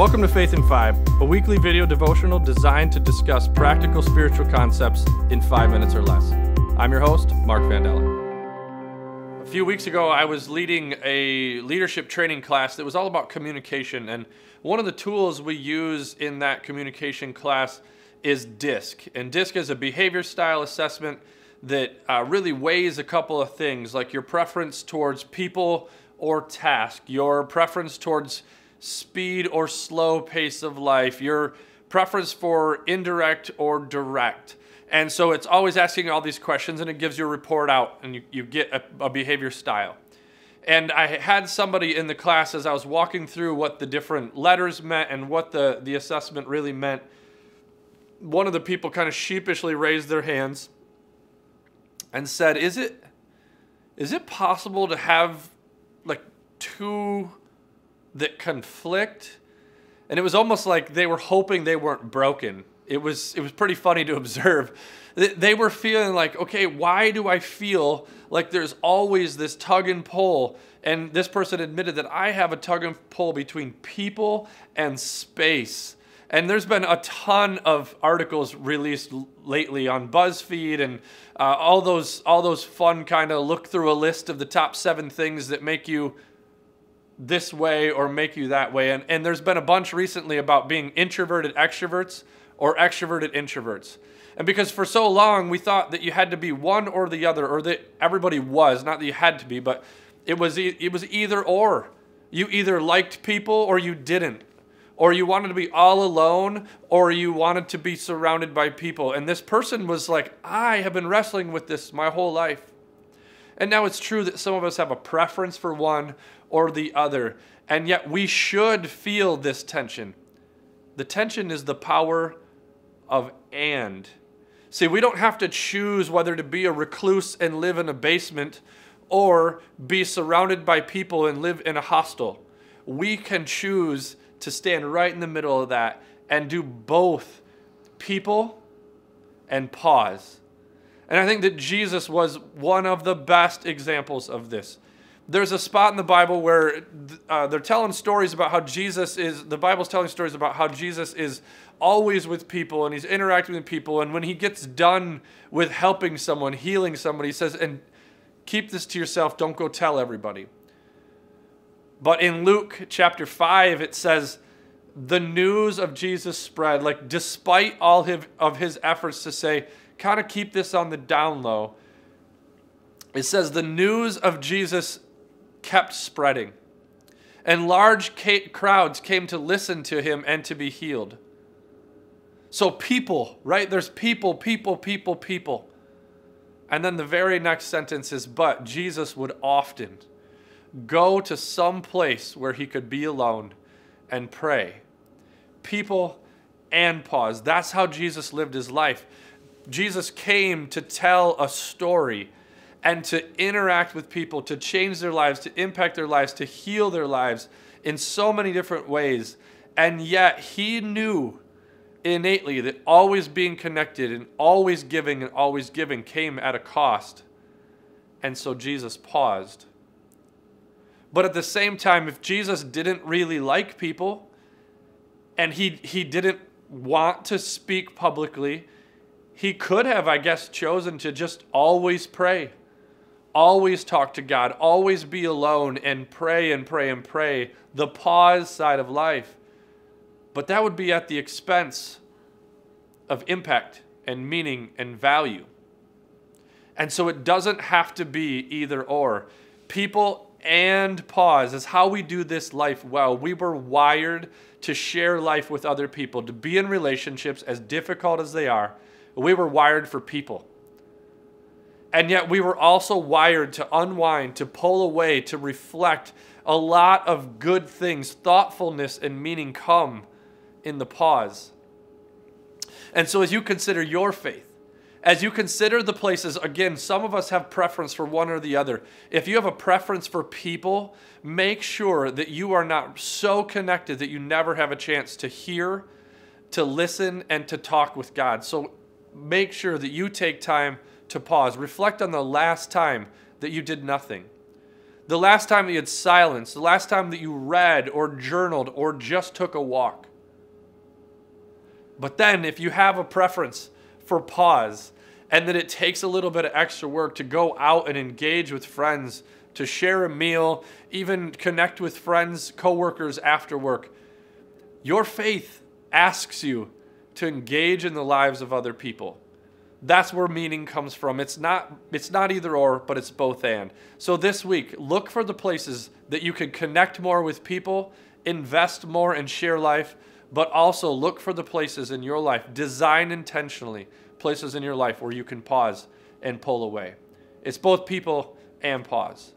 Welcome to Faith in Five, a weekly video devotional designed to discuss practical spiritual concepts in five minutes or less. I'm your host, Mark Vandella. A few weeks ago, I was leading a leadership training class that was all about communication, and one of the tools we use in that communication class is DISC. And DISC is a behavior style assessment that uh, really weighs a couple of things, like your preference towards people or task, your preference towards speed or slow pace of life, your preference for indirect or direct. And so it's always asking all these questions and it gives you a report out and you, you get a, a behavior style. And I had somebody in the class as I was walking through what the different letters meant and what the, the assessment really meant. One of the people kind of sheepishly raised their hands and said, Is it is it possible to have like two that conflict, and it was almost like they were hoping they weren't broken. It was it was pretty funny to observe. They were feeling like, okay, why do I feel like there's always this tug and pull? And this person admitted that I have a tug and pull between people and space. And there's been a ton of articles released lately on BuzzFeed and uh, all those all those fun kind of look through a list of the top seven things that make you this way or make you that way. And, and there's been a bunch recently about being introverted extroverts or extroverted introverts. And because for so long we thought that you had to be one or the other, or that everybody was, not that you had to be, but it was, it was either or. You either liked people or you didn't. Or you wanted to be all alone, or you wanted to be surrounded by people. And this person was like, I have been wrestling with this my whole life. And now it's true that some of us have a preference for one or the other. And yet we should feel this tension. The tension is the power of and. See, we don't have to choose whether to be a recluse and live in a basement or be surrounded by people and live in a hostel. We can choose to stand right in the middle of that and do both people and pause. And I think that Jesus was one of the best examples of this there's a spot in the Bible where uh, they're telling stories about how Jesus is, the Bible's telling stories about how Jesus is always with people and he's interacting with people. And when he gets done with helping someone, healing somebody, he says, and keep this to yourself, don't go tell everybody. But in Luke chapter 5, it says, the news of Jesus spread, like despite all of his efforts to say, kind of keep this on the down low. It says the news of Jesus kept spreading, and large crowds came to listen to him and to be healed. So, people, right? There's people, people, people, people. And then the very next sentence is, but Jesus would often go to some place where he could be alone and pray. People and pause. That's how Jesus lived his life. Jesus came to tell a story and to interact with people, to change their lives, to impact their lives, to heal their lives in so many different ways. And yet he knew innately that always being connected and always giving and always giving came at a cost. And so Jesus paused. But at the same time, if Jesus didn't really like people and he, he didn't want to speak publicly, he could have, I guess, chosen to just always pray always talk to God, always be alone and pray and pray and pray, the pause side of life. But that would be at the expense of impact and meaning and value. And so it doesn't have to be either or. People and pause is how we do this life well. We were wired to share life with other people, to be in relationships as difficult as they are. We were wired for people. And yet we were also wired to unwind, to pull away, to reflect. A lot of good things, thoughtfulness and meaning come in the pause. And so as you consider your faith, as you consider the places, again, some of us have preference for one or the other. If you have a preference for people, make sure that you are not so connected that you never have a chance to hear, to listen, and to talk with God. So make sure that you take time to pause. Reflect on the last time that you did nothing. the last time that you had silence, the last time that you read or journaled or just took a walk. But then, if you have a preference for pause and that it takes a little bit of extra work to go out and engage with friends, to share a meal, even connect with friends, coworkers after work, your faith asks you to engage in the lives of other people. That's where meaning comes from. It's not it's not either or, but it's both and. So this week, look for the places that you can connect more with people, invest more and share life, but also look for the places in your life, design intentionally places in your life where you can pause and pull away. It's both people and pause.